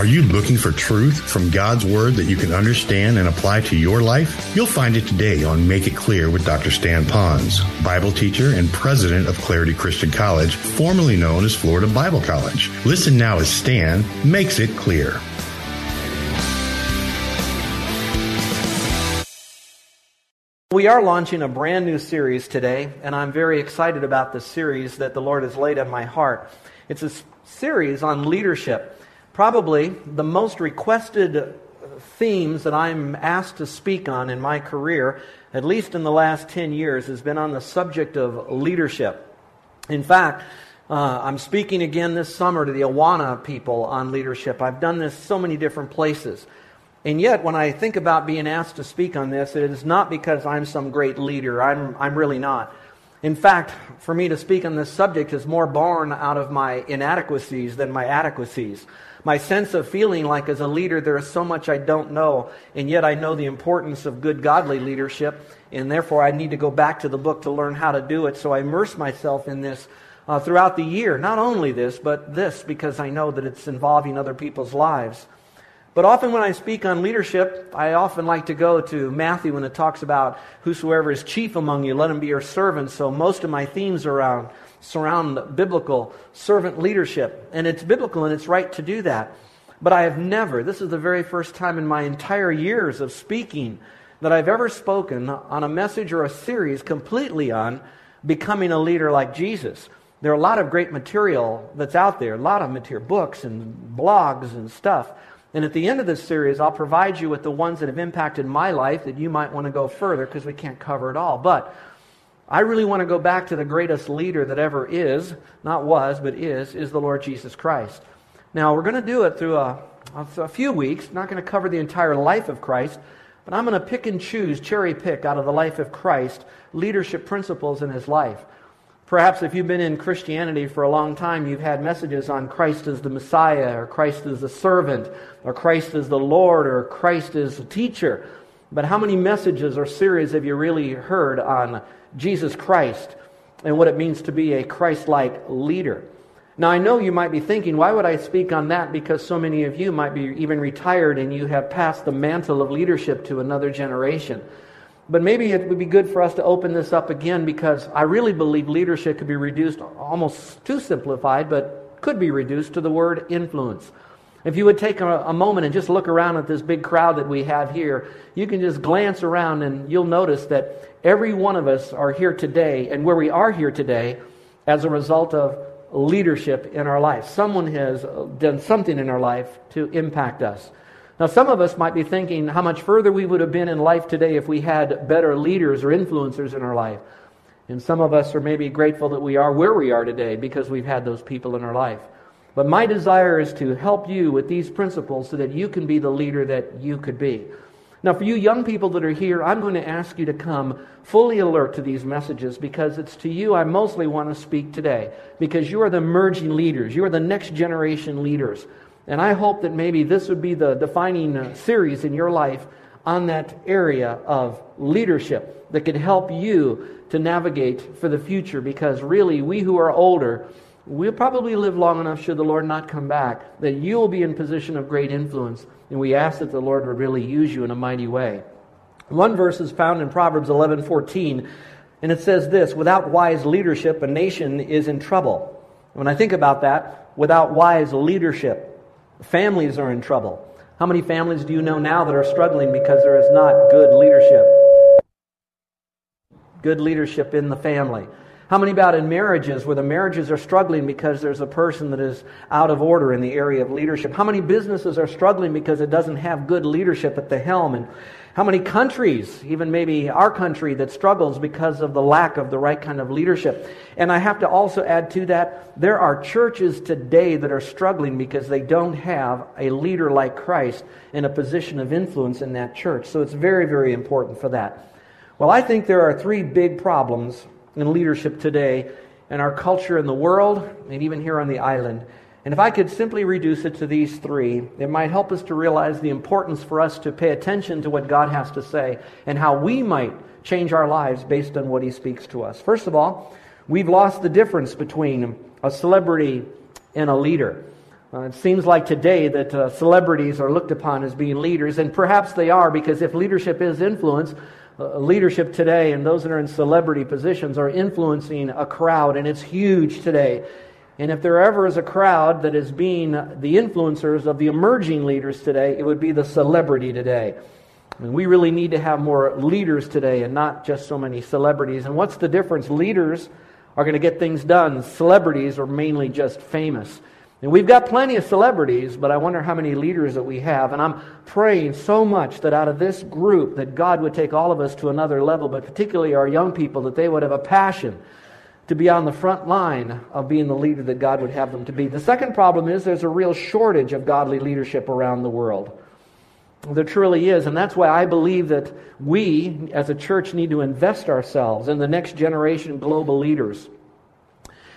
Are you looking for truth from God's Word that you can understand and apply to your life? You'll find it today on Make It Clear with Dr. Stan Ponz, Bible teacher and president of Clarity Christian College, formerly known as Florida Bible College. Listen now as Stan makes it clear. We are launching a brand new series today, and I'm very excited about the series that the Lord has laid on my heart. It's a series on leadership. Probably the most requested themes that I'm asked to speak on in my career, at least in the last 10 years, has been on the subject of leadership. In fact, uh, I'm speaking again this summer to the Awana people on leadership. I've done this so many different places. And yet, when I think about being asked to speak on this, it is not because I'm some great leader. I'm, I'm really not. In fact, for me to speak on this subject is more born out of my inadequacies than my adequacies. My sense of feeling like as a leader, there is so much I don't know, and yet I know the importance of good godly leadership, and therefore I need to go back to the book to learn how to do it. So I immerse myself in this uh, throughout the year. Not only this, but this, because I know that it's involving other people's lives. But often when I speak on leadership, I often like to go to Matthew when it talks about whosoever is chief among you, let him be your servant. So most of my themes around surround biblical servant leadership. And it's biblical and it's right to do that. But I have never, this is the very first time in my entire years of speaking that I've ever spoken on a message or a series completely on becoming a leader like Jesus. There are a lot of great material that's out there, a lot of material, books and blogs and stuff. And at the end of this series, I'll provide you with the ones that have impacted my life that you might want to go further because we can't cover it all. But I really want to go back to the greatest leader that ever is, not was, but is, is the Lord Jesus Christ. Now, we're going to do it through a, a few weeks. Not going to cover the entire life of Christ, but I'm going to pick and choose, cherry pick out of the life of Christ, leadership principles in his life. Perhaps if you've been in Christianity for a long time, you've had messages on Christ as the Messiah, or Christ as the servant, or Christ as the Lord, or Christ as a teacher. But how many messages or series have you really heard on Jesus Christ and what it means to be a Christ like leader? Now, I know you might be thinking, why would I speak on that? Because so many of you might be even retired and you have passed the mantle of leadership to another generation. But maybe it would be good for us to open this up again because I really believe leadership could be reduced almost too simplified, but could be reduced to the word influence. If you would take a, a, moment and just look around at this big crowd that we have here, you can just glance around and you'll notice that every one of us are here today, and where we are here today as a result of leadership in our life. Someone has done something in our life to impact us. Now, some of us might be thinking how much further we would have been in life today if we had better leaders or influencers in our life. And some of us are maybe grateful that we are where we are today because we've had those people in our life. But my desire is to help you with these principles so that you can be the leader that you could be. Now, for you young people that are here, I'm going to ask you to come fully alert to these messages because it's to you I mostly want to speak today because you are the emerging leaders. You are the next generation leaders. And I hope that maybe this would be the defining uh, series in your life on that area of leadership that could help you to navigate for the future because really, we who are older, we'll probably live long enough should the Lord not come back, that you will be in position of great influence. And we ask that the Lord would really use you in a mighty way. One verse is found in Proverbs 11 14, and it says this Without wise leadership, a nation is in trouble. When I think about that, without wise leadership, Families are in trouble. How many families do you know now that are struggling because there is not good leadership? Good leadership in the family. How many about in marriages where the marriages are struggling because there's a person that is out of order in the area of leadership? How many businesses are struggling because it doesn't have good leadership at the helm? And How many countries, even maybe our country, that struggles because of the lack of the right kind of leadership? And I have to also add to that, there are churches today that are struggling because they don't have a leader like Christ in a position of influence in that church. So it's very, very important for that. Well, I think there are three big problems in leadership today in our culture in the world and even here on the island. And if I could simply reduce it to these three, it might help us to realize the importance for us to pay attention to what God has to say and how we might change our lives based on what He speaks to us. First of all, we've lost the difference between a celebrity and a leader. Uh, it seems like today that uh, celebrities are looked upon as being leaders, and perhaps they are because if leadership is influence, Uh, leadership today and those that are in celebrity positions are influencing a crowd, and it's huge today. And if there ever is a crowd that is being the influencers of the emerging leaders today, it would be the celebrity today. And we really need to have more leaders today and not just so many celebrities. And what's the difference? Leaders are going to get things done, celebrities are mainly just famous. And we've got plenty of celebrities, but I wonder how many leaders that we have. And I'm praying so much that out of this group that God would take all of us to another level, but particularly our young people, that they would have a passion to be on the front line of being the leader that God would have them to be. The second problem is there's a real shortage of godly leadership around the world. There truly is, and that's why I believe that we as a church need to invest ourselves in the next generation global leaders.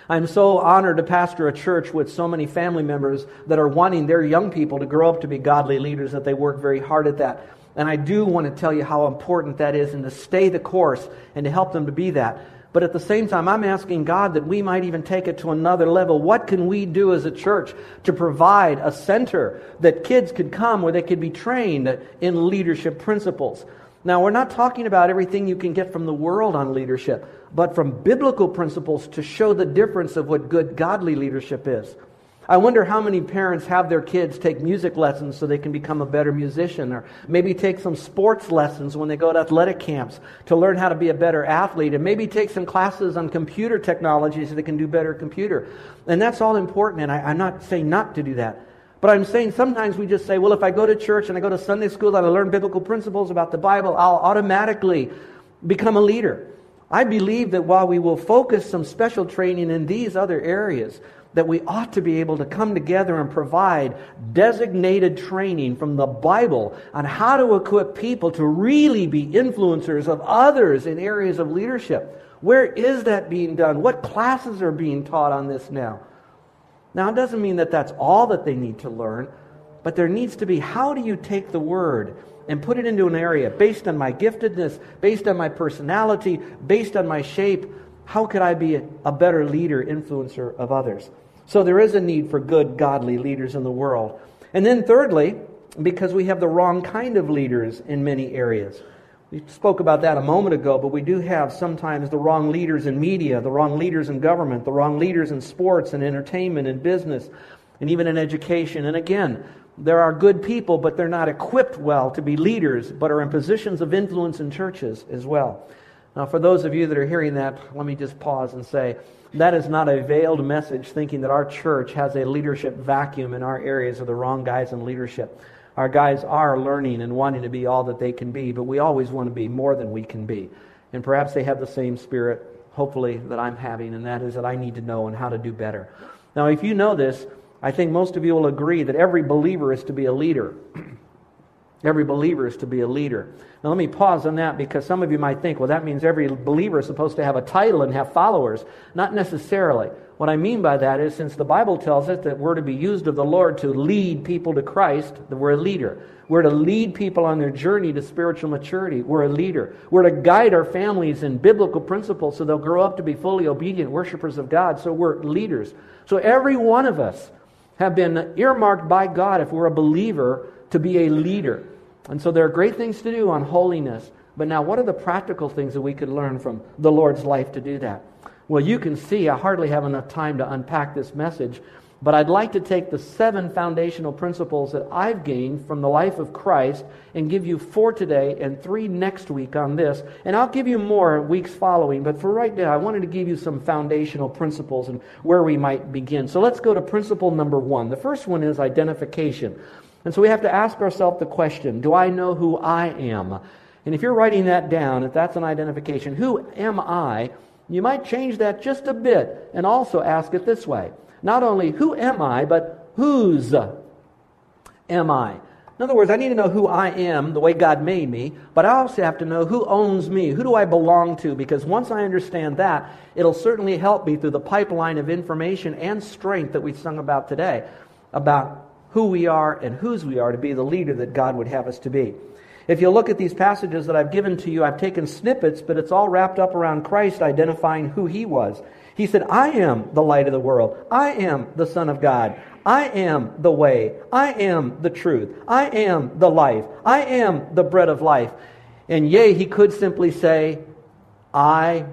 I'm so honored to pastor a church with so many family members that are wanting their young people to grow up to be godly leaders, that they work very hard at that. And I do want to tell you how important that is and to stay the course and to help them to be that. But at the same time, I'm asking God that we might even take it to another level. What can we do as a church to provide a center that kids could come where they could be trained in leadership principles? Now, we're not talking about everything you can get from the world on leadership, but from biblical principles to show the difference of what good godly leadership is. I wonder how many parents have their kids take music lessons so they can become a better musician, or maybe take some sports lessons when they go to athletic camps to learn how to be a better athlete, and maybe take some classes on computer technology so they can do better computer. And that's all important, and I, am not saying not to do that. But I'm saying sometimes we just say, well, if I go to church and I go to Sunday school and I learn biblical principles about the Bible, I'll automatically become a leader. I believe that while we will focus some special training in these other areas, that we ought to be able to come together and provide designated training from the Bible on how to equip people to really be influencers of others in areas of leadership. Where is that being done? What classes are being taught on this now? Now, it doesn't mean that that's all that they need to learn, but there needs to be how do you take the word and put it into an area based on my giftedness, based on my personality, based on my shape? How could I be a better leader, influencer of others? So there is a need for good, godly leaders in the world. And then, thirdly, because we have the wrong kind of leaders in many areas. We spoke about that a moment ago, but we do have sometimes the wrong leaders in media, the wrong leaders in government, the wrong leaders in sports and entertainment and business, and even in education. And again, there are good people, but they're not equipped well to be leaders, but are in positions of influence in churches as well. Now, for those of you that are hearing that, let me just pause and say that is not a veiled message thinking that our church has a leadership vacuum in our areas of the wrong guys in leadership. Our guys are learning and wanting to be all that they can be, but we always want to be more than we can be. And perhaps they have the same spirit, hopefully, that I'm having, and that is that I need to know and how to do better. Now, if you know this, I think most of you will agree that every believer is to be a leader. every believer is to be a leader. Now, let me pause on that because some of you might think, well, that means every believer is supposed to have a title and have followers. Not necessarily. What I mean by that is, since the Bible tells us that we're to be used of the Lord to lead people to Christ, that we're a leader. We're to lead people on their journey to spiritual maturity. We're a leader. We're to guide our families in biblical principles so they'll grow up to be fully obedient worshipers of God. So we're leaders. So every one of us have been earmarked by God, if we're a believer, to be a leader. And so there are great things to do on holiness. But now, what are the practical things that we could learn from the Lord's life to do that? Well, you can see I hardly have enough time to unpack this message, but I'd like to take the seven foundational principles that I've gained from the life of Christ and give you four today and three next week on this. And I'll give you more weeks following, but for right now, I wanted to give you some foundational principles and where we might begin. So let's go to principle number one. The first one is identification. And so we have to ask ourselves the question Do I know who I am? And if you're writing that down, if that's an identification, who am I? You might change that just a bit and also ask it this way Not only who am I, but whose am I? In other words, I need to know who I am, the way God made me, but I also have to know who owns me. Who do I belong to? Because once I understand that, it'll certainly help me through the pipeline of information and strength that we sung about today about who we are and whose we are to be the leader that God would have us to be. If you look at these passages that I've given to you, I've taken snippets, but it's all wrapped up around Christ identifying who he was. He said, I am the light of the world. I am the Son of God. I am the way. I am the truth. I am the life. I am the bread of life. And yea, he could simply say, I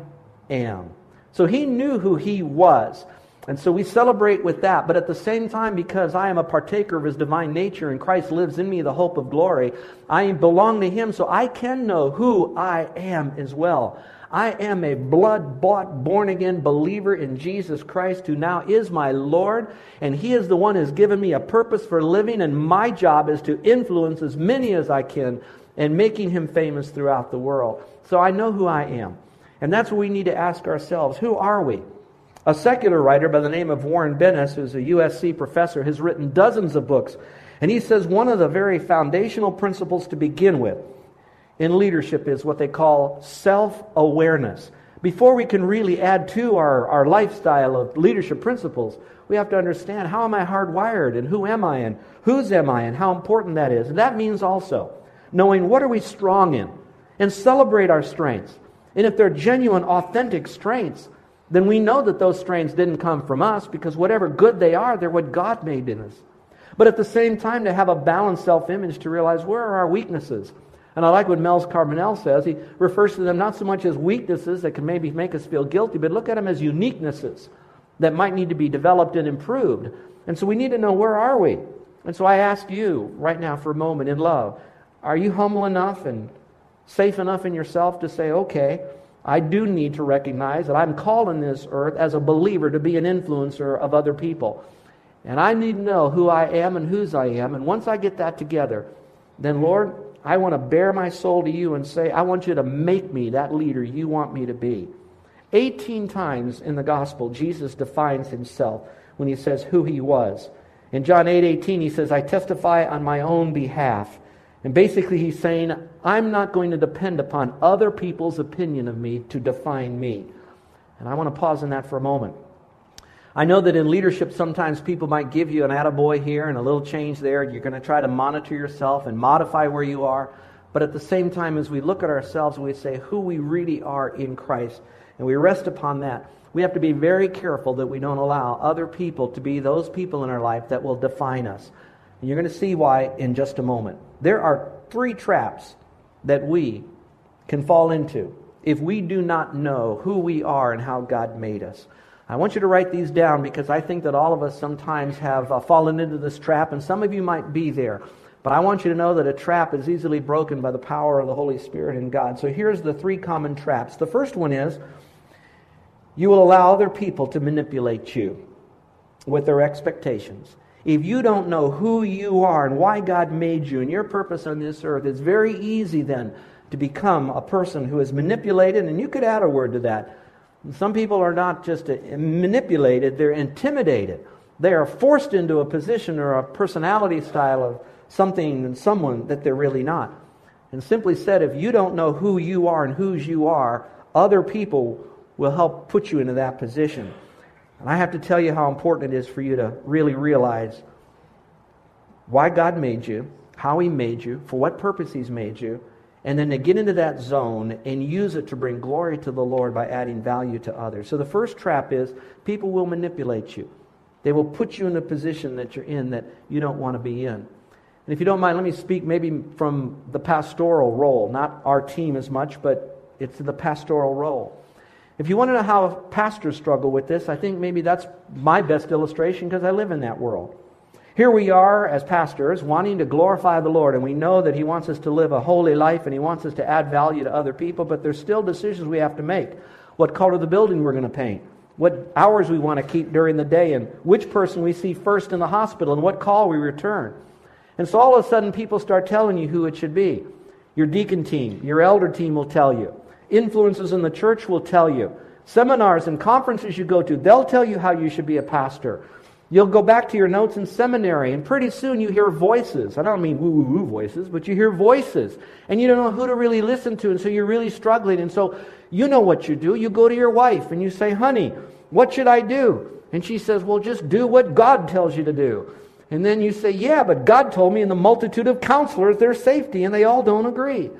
am. So he knew who he was. And so we celebrate with that. But at the same time, because I am a partaker of his divine nature and Christ lives in me, the hope of glory, I belong to him so I can know who I am as well. I am a blood bought, born again believer in Jesus Christ who now is my Lord, and He is the one who has given me a purpose for living, and my job is to influence as many as I can and making Him famous throughout the world. So I know who I am. And that's what we need to ask ourselves who are we? A secular writer by the name of Warren Bennis, who's a USC professor, has written dozens of books. And he says one of the very foundational principles to begin with in leadership is what they call self awareness. Before we can really add to our, our lifestyle of leadership principles, we have to understand how am I hardwired and who am I and whose am I and how important that is. And that means also knowing what are we strong in and celebrate our strengths. And if they're genuine, authentic strengths, then we know that those strengths didn't come from us because whatever good they are, they're what God made in us. But at the same time, to have a balanced self image to realize where are our weaknesses and I like what Mels Carbonell says. He refers to them not so much as weaknesses that can maybe make us feel guilty, but look at them as uniquenesses that might need to be developed and improved. And so we need to know where are we? And so I ask you right now for a moment in love, are you humble enough and safe enough in yourself to say, okay, I do need to recognize that I'm called on this earth as a believer to be an influencer of other people. And I need to know who I am and whose I am. And once I get that together, then Lord, I want to bare my soul to you and say, I want you to make me that leader you want me to be. 18 times in the gospel, Jesus defines himself when he says who he was. In John 8 18, he says, I testify on my own behalf. And basically, he's saying, I'm not going to depend upon other people's opinion of me to define me. And I want to pause on that for a moment. I know that in leadership, sometimes people might give you an attaboy here and a little change there. You're going to try to monitor yourself and modify where you are. But at the same time, as we look at ourselves, we say who we really are in Christ, and we rest upon that. We have to be very careful that we don't allow other people to be those people in our life that will define us. And you're going to see why in just a moment. There are three traps that we can fall into if we do not know who we are and how God made us. I want you to write these down because I think that all of us sometimes have uh, fallen into this trap, and some of you might be there. But I want you to know that a trap is easily broken by the power of the Holy Spirit and God. So here's the three common traps. The first one is you will allow other people to manipulate you with their expectations. If you don't know who you are and why God made you and your purpose on this earth, it's very easy then to become a person who is manipulated, and you could add a word to that some people are not just manipulated, they're intimidated. They are forced into a position or a personality style of something and someone that they're really not. And simply said, if you don't know who you are and whose you are, other people will help put you into that position. And I have to tell you how important it is for you to really realize why God made you, how He made you, for what purpose He's made you, and then to get into that zone and use it to bring glory to the Lord by adding value to others. So the first trap is people will manipulate you. They will put you in a position that you're in that you don't want to be in. And if you don't mind, let me speak maybe from the pastoral role, not our team as much, but it's the pastoral role. If you want to know how pastors struggle with this, I think maybe that's my best illustration because I live in that world. Here we are as pastors wanting to glorify the Lord, and we know that He wants us to live a holy life and He wants us to add value to other people, but there's still decisions we have to make. What color the building we're going to paint, what hours we want to keep during the day, and which person we see first in the hospital, and what call we return. And so all of a sudden, people start telling you who it should be. Your deacon team, your elder team will tell you. Influences in the church will tell you. Seminars and conferences you go to, they'll tell you how you should be a pastor. You'll go back to your notes in seminary, and pretty soon you hear voices. I don't mean woo woo woo voices, but you hear voices. And you don't know who to really listen to, and so you're really struggling. And so you know what you do. You go to your wife and you say, Honey, what should I do? And she says, Well, just do what God tells you to do. And then you say, Yeah, but God told me in the multitude of counselors there's safety, and they all don't agree.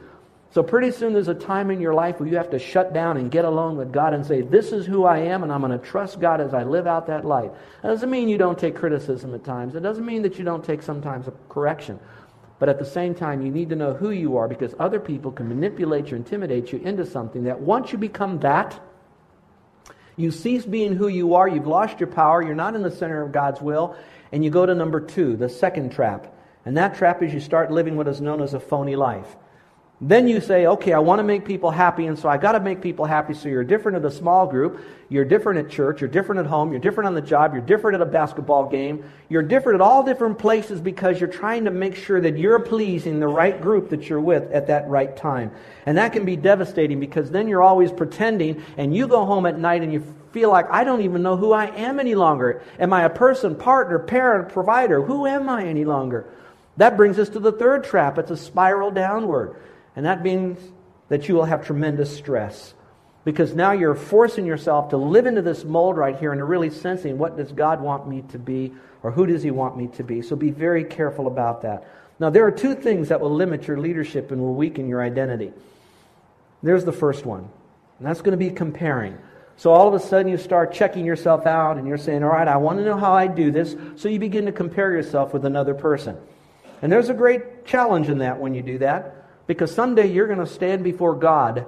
So pretty soon there's a time in your life where you have to shut down and get alone with God and say, This is who I am, and I'm going to trust God as I live out that life. That doesn't mean you don't take criticism at times. It doesn't mean that you don't take sometimes a correction. But at the same time, you need to know who you are because other people can manipulate you, intimidate you into something that once you become that, you cease being who you are, you've lost your power, you're not in the center of God's will, and you go to number two, the second trap. And that trap is you start living what is known as a phony life. Then you say, okay, I want to make people happy, and so I've got to make people happy. So you're different at the small group, you're different at church, you're different at home, you're different on the job, you're different at a basketball game, you're different at all different places because you're trying to make sure that you're pleasing the right group that you're with at that right time. And that can be devastating because then you're always pretending, and you go home at night and you feel like, I don't even know who I am any longer. Am I a person, partner, parent, provider? Who am I any longer? That brings us to the third trap. It's a spiral downward. And that means that you will have tremendous stress. Because now you're forcing yourself to live into this mold right here and to really sensing what does God want me to be or who does He want me to be. So be very careful about that. Now, there are two things that will limit your leadership and will weaken your identity. There's the first one, and that's going to be comparing. So all of a sudden you start checking yourself out and you're saying, All right, I want to know how I do this. So you begin to compare yourself with another person. And there's a great challenge in that when you do that. Because someday you're going to stand before God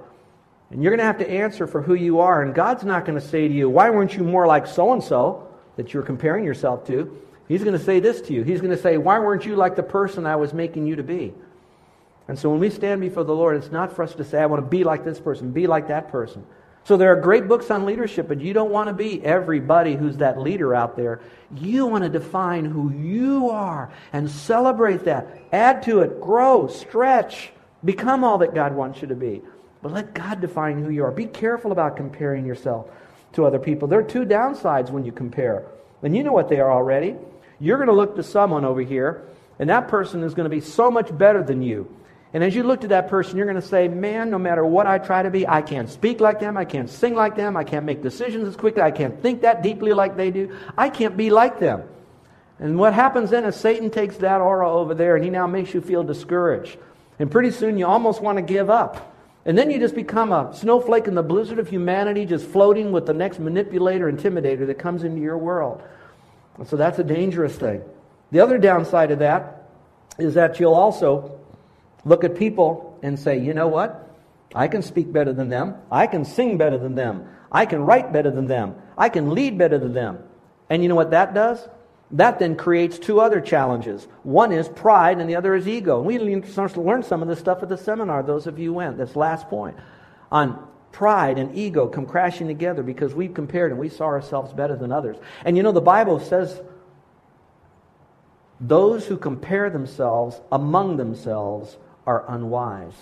and you're going to have to answer for who you are. And God's not going to say to you, Why weren't you more like so and so that you're comparing yourself to? He's going to say this to you. He's going to say, Why weren't you like the person I was making you to be? And so when we stand before the Lord, it's not for us to say, I want to be like this person, be like that person. So there are great books on leadership, but you don't want to be everybody who's that leader out there. You want to define who you are and celebrate that. Add to it, grow, stretch. Become all that God wants you to be. But let God define who you are. Be careful about comparing yourself to other people. There are two downsides when you compare. And you know what they are already. You're going to look to someone over here, and that person is going to be so much better than you. And as you look to that person, you're going to say, Man, no matter what I try to be, I can't speak like them. I can't sing like them. I can't make decisions as quickly. I can't think that deeply like they do. I can't be like them. And what happens then is Satan takes that aura over there and he now makes you feel discouraged. And pretty soon you almost want to give up. And then you just become a snowflake in the blizzard of humanity, just floating with the next manipulator, intimidator that comes into your world. And so that's a dangerous thing. The other downside of that is that you'll also look at people and say, you know what? I can speak better than them. I can sing better than them. I can write better than them. I can lead better than them. And you know what that does? That then creates two other challenges. One is pride, and the other is ego. And we learned some of this stuff at the seminar, those of you who went, this last point. On pride and ego come crashing together because we've compared and we saw ourselves better than others. And you know, the Bible says those who compare themselves among themselves are unwise.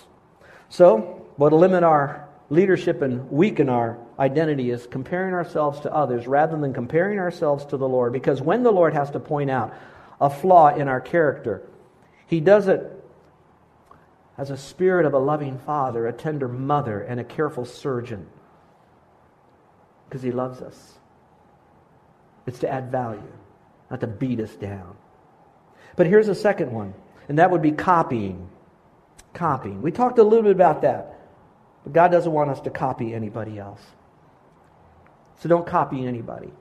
So, what'll limit our leadership and weaken our identity is comparing ourselves to others rather than comparing ourselves to the Lord. Because when the Lord has to point out a flaw in our character, He does it as a spirit of a loving father, a tender mother, and a careful surgeon. Because He loves us. It's to add value, not to beat us down. But here's a second one, and that would be copying. Copying. We talked a little bit about that. But God doesn't want us to copy anybody else. So don't copy anybody.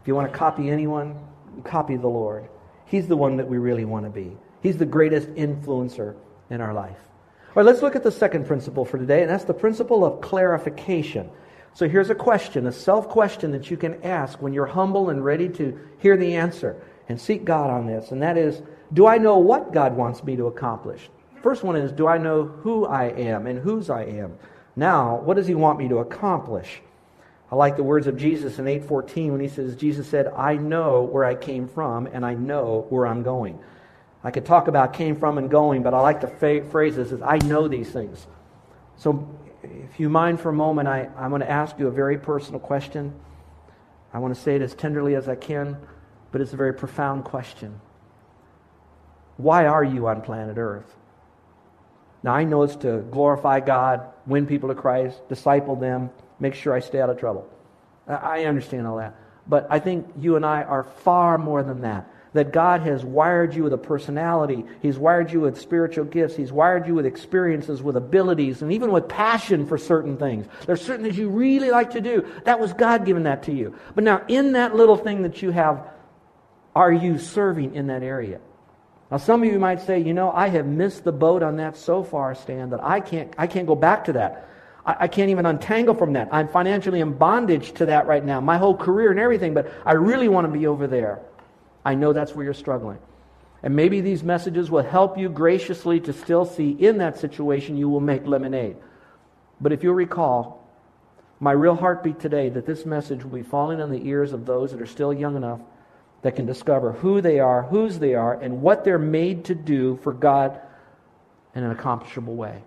If you want to copy anyone, copy the Lord. He's the one that we really want to be. He's the greatest influencer in our life. All right, let's look at the second principle for today, and that's the principle of clarification. So here's a question, a self question that you can ask when you're humble and ready to hear the answer and seek God on this, and that is Do I know what God wants me to accomplish? First one is Do I know who I am and whose I am? Now, what does He want me to accomplish? I like the words of Jesus in 8:14 when he says Jesus said, "I know where I came from and I know where I'm going." I could talk about came from and going, but I like the fa- phrase this is I know these things. So if you mind for a moment, I, I'm going to ask you a very personal question. I want to say it as tenderly as I can, but it's a very profound question. Why are you on planet Earth? Now, I know it's to glorify God, win people to Christ, disciple them, make sure I stay out of trouble. I understand all that. But I think you and I are far more than that. That God has wired you with a personality. He's wired you with spiritual gifts. He's wired you with experiences, with abilities, and even with passion for certain things. There's certain things you really like to do. That was God giving that to you. But now, in that little thing that you have, are you serving in that area? Now, some of you might say, you know, I have missed the boat on that so far, Stan, that I can't, I can't go back to that. I, I can't even untangle from that. I'm financially in bondage to that right now, my whole career and everything, but I really want to be over there. I know that's where you're struggling. And maybe these messages will help you graciously to still see in that situation you will make lemonade. But if you'll recall, my real heartbeat today that this message will be falling on the ears of those that are still young enough that can discover who they are, whose they are, and what they're made to do for God in an accomplishable way.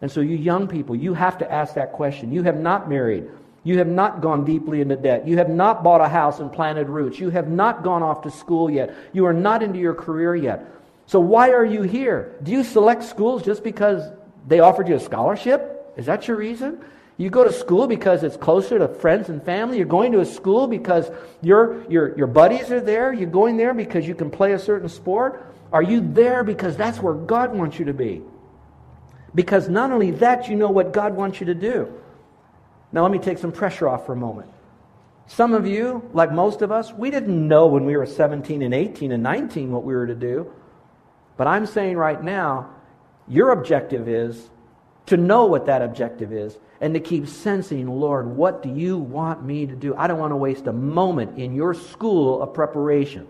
And so, you young people, you have to ask that question. You have not married. You have not gone deeply into debt. You have not bought a house and planted roots. You have not gone off to school yet. You are not into your career yet. So, why are you here? Do you select schools just because they offered you a scholarship? Is that your reason? You go to school because it's closer to friends and family. You're going to a school because your, your, your buddies are there. You're going there because you can play a certain sport. Are you there because that's where God wants you to be? Because not only that, you know what God wants you to do. Now, let me take some pressure off for a moment. Some of you, like most of us, we didn't know when we were 17 and 18 and 19 what we were to do. But I'm saying right now, your objective is to know what that objective is and to keep sensing, Lord, what do you want me to do? I don't want to waste a moment in your school of preparation.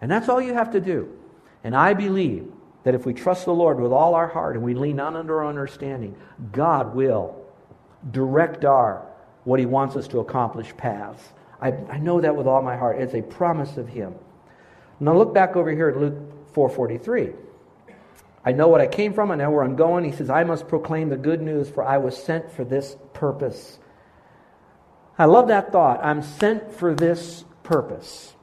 And that's all you have to do. And I believe that if we trust the Lord with all our heart and we lean on under our understanding, God will direct our what He wants us to accomplish paths. I, I know that with all my heart. It's a promise of Him. Now look back over here at Luke 4:43. I know what I came from, I know where I'm going. He says, I must proclaim the good news, for I was sent for this purpose. I love that thought. I'm sent for this purpose.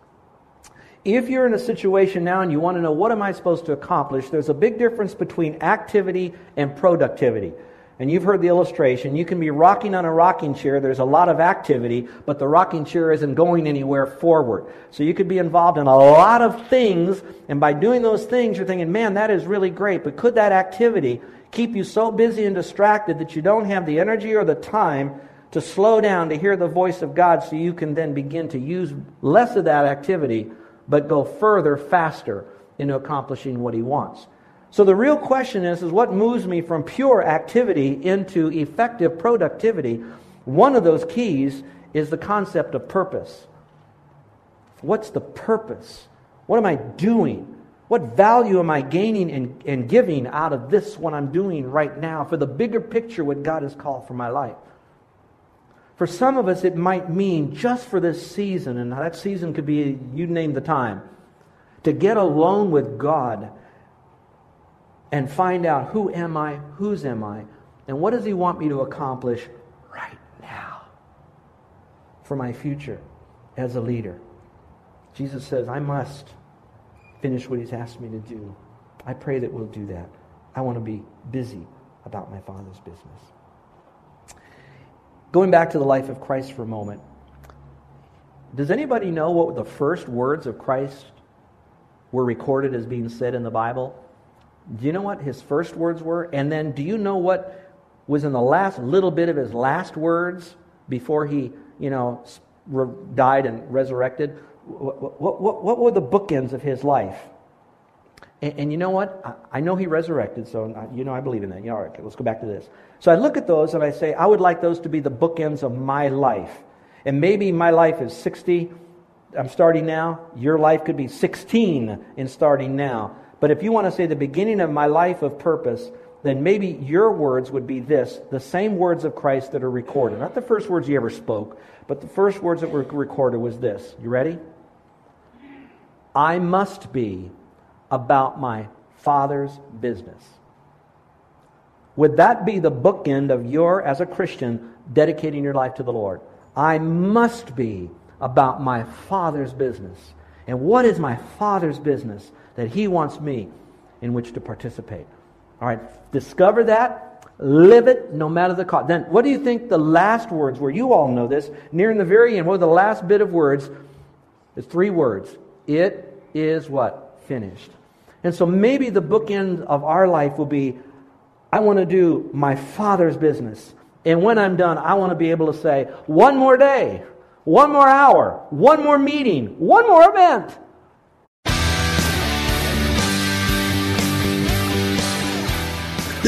If you're in a situation now and you want to know what am I supposed to accomplish, there's a big difference between activity and productivity. And you've heard the illustration. You can be rocking on a rocking chair. There's a lot of activity, but the rocking chair isn't going anywhere forward. So you could be involved in a lot of things, and by doing those things, you're thinking, man, that is really great. But could that activity keep you so busy and distracted that you don't have the energy or the time to slow down to hear the voice of God so you can then begin to use less of that activity but go further, faster into accomplishing what he wants. So the real question is, is what moves me from pure activity into effective productivity? One of those keys is the concept of purpose. What's the purpose? What am I doing? What value am I gaining and, and giving out of this, what I'm doing right now, for the bigger picture, what God has called for my life? For some of us, it might mean just for this season, and that season could be, you name the time, to get alone with God and find out who am I, whose am I, and what does He want me to accomplish right now for my future as a leader. Jesus says, I must finish what He's asked me to do. I pray that we'll do that. I want to be busy about my Father's business. Going back to the life of Christ for a moment, does anybody know what the first words of Christ were recorded as being said in the Bible? Do you know what his first words were? And then do you know what was in the last little bit of his last words before he, you know, died and resurrected? What, what, what were the bookends of his life? And, and you know what? I, I, know he resurrected, so I, you know I believe in that. Yeah, all right, okay, let's go back to this. So I look at those and I say, I would like those to be the bookends of my life. And maybe my life is 60, I'm starting now. Your life could be 16 in starting now. But if you want to say the beginning of my life of purpose, then maybe your words would be this the same words of Christ that are recorded. Not the first words he ever spoke, but the first words that were recorded was this. You ready? I must be about my Father's business. Would that be the bookend of your, as a Christian, dedicating your life to the Lord? I must be about my Father's business. And what is my Father's business that He wants me in which to participate? All right, discover that, live it no matter the cost. Then, what do you think the last words were? You all know this. Near in the very end, what the last bit of words? It's three words. It is what? Finished. And so maybe the bookend of our life will be I want to do my Father's business. And when I'm done, I want to be able to say, one more day, one more hour, one more meeting, one more event.